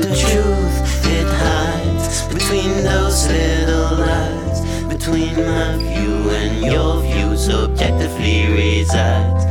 The truth it hides between those little lies, between my view and your views objectively resides.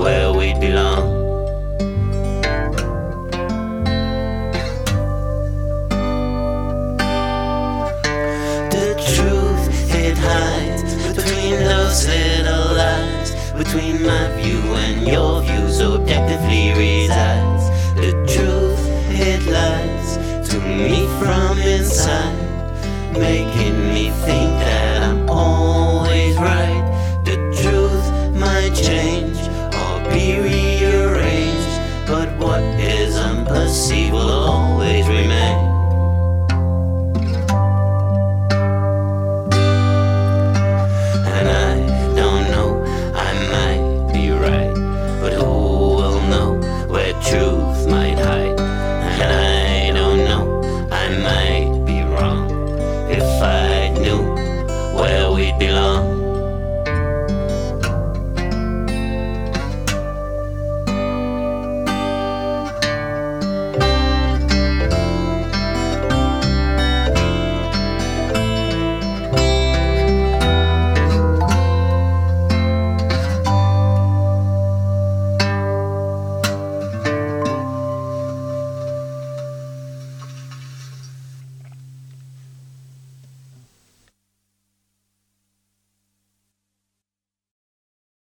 Where we belong. The truth it hides between those little lies. Between my view and your view, so objectively resides. The truth it lies to me from inside, making me think that unperceived will always remain. And I don't know, I might be right, but who will know where truth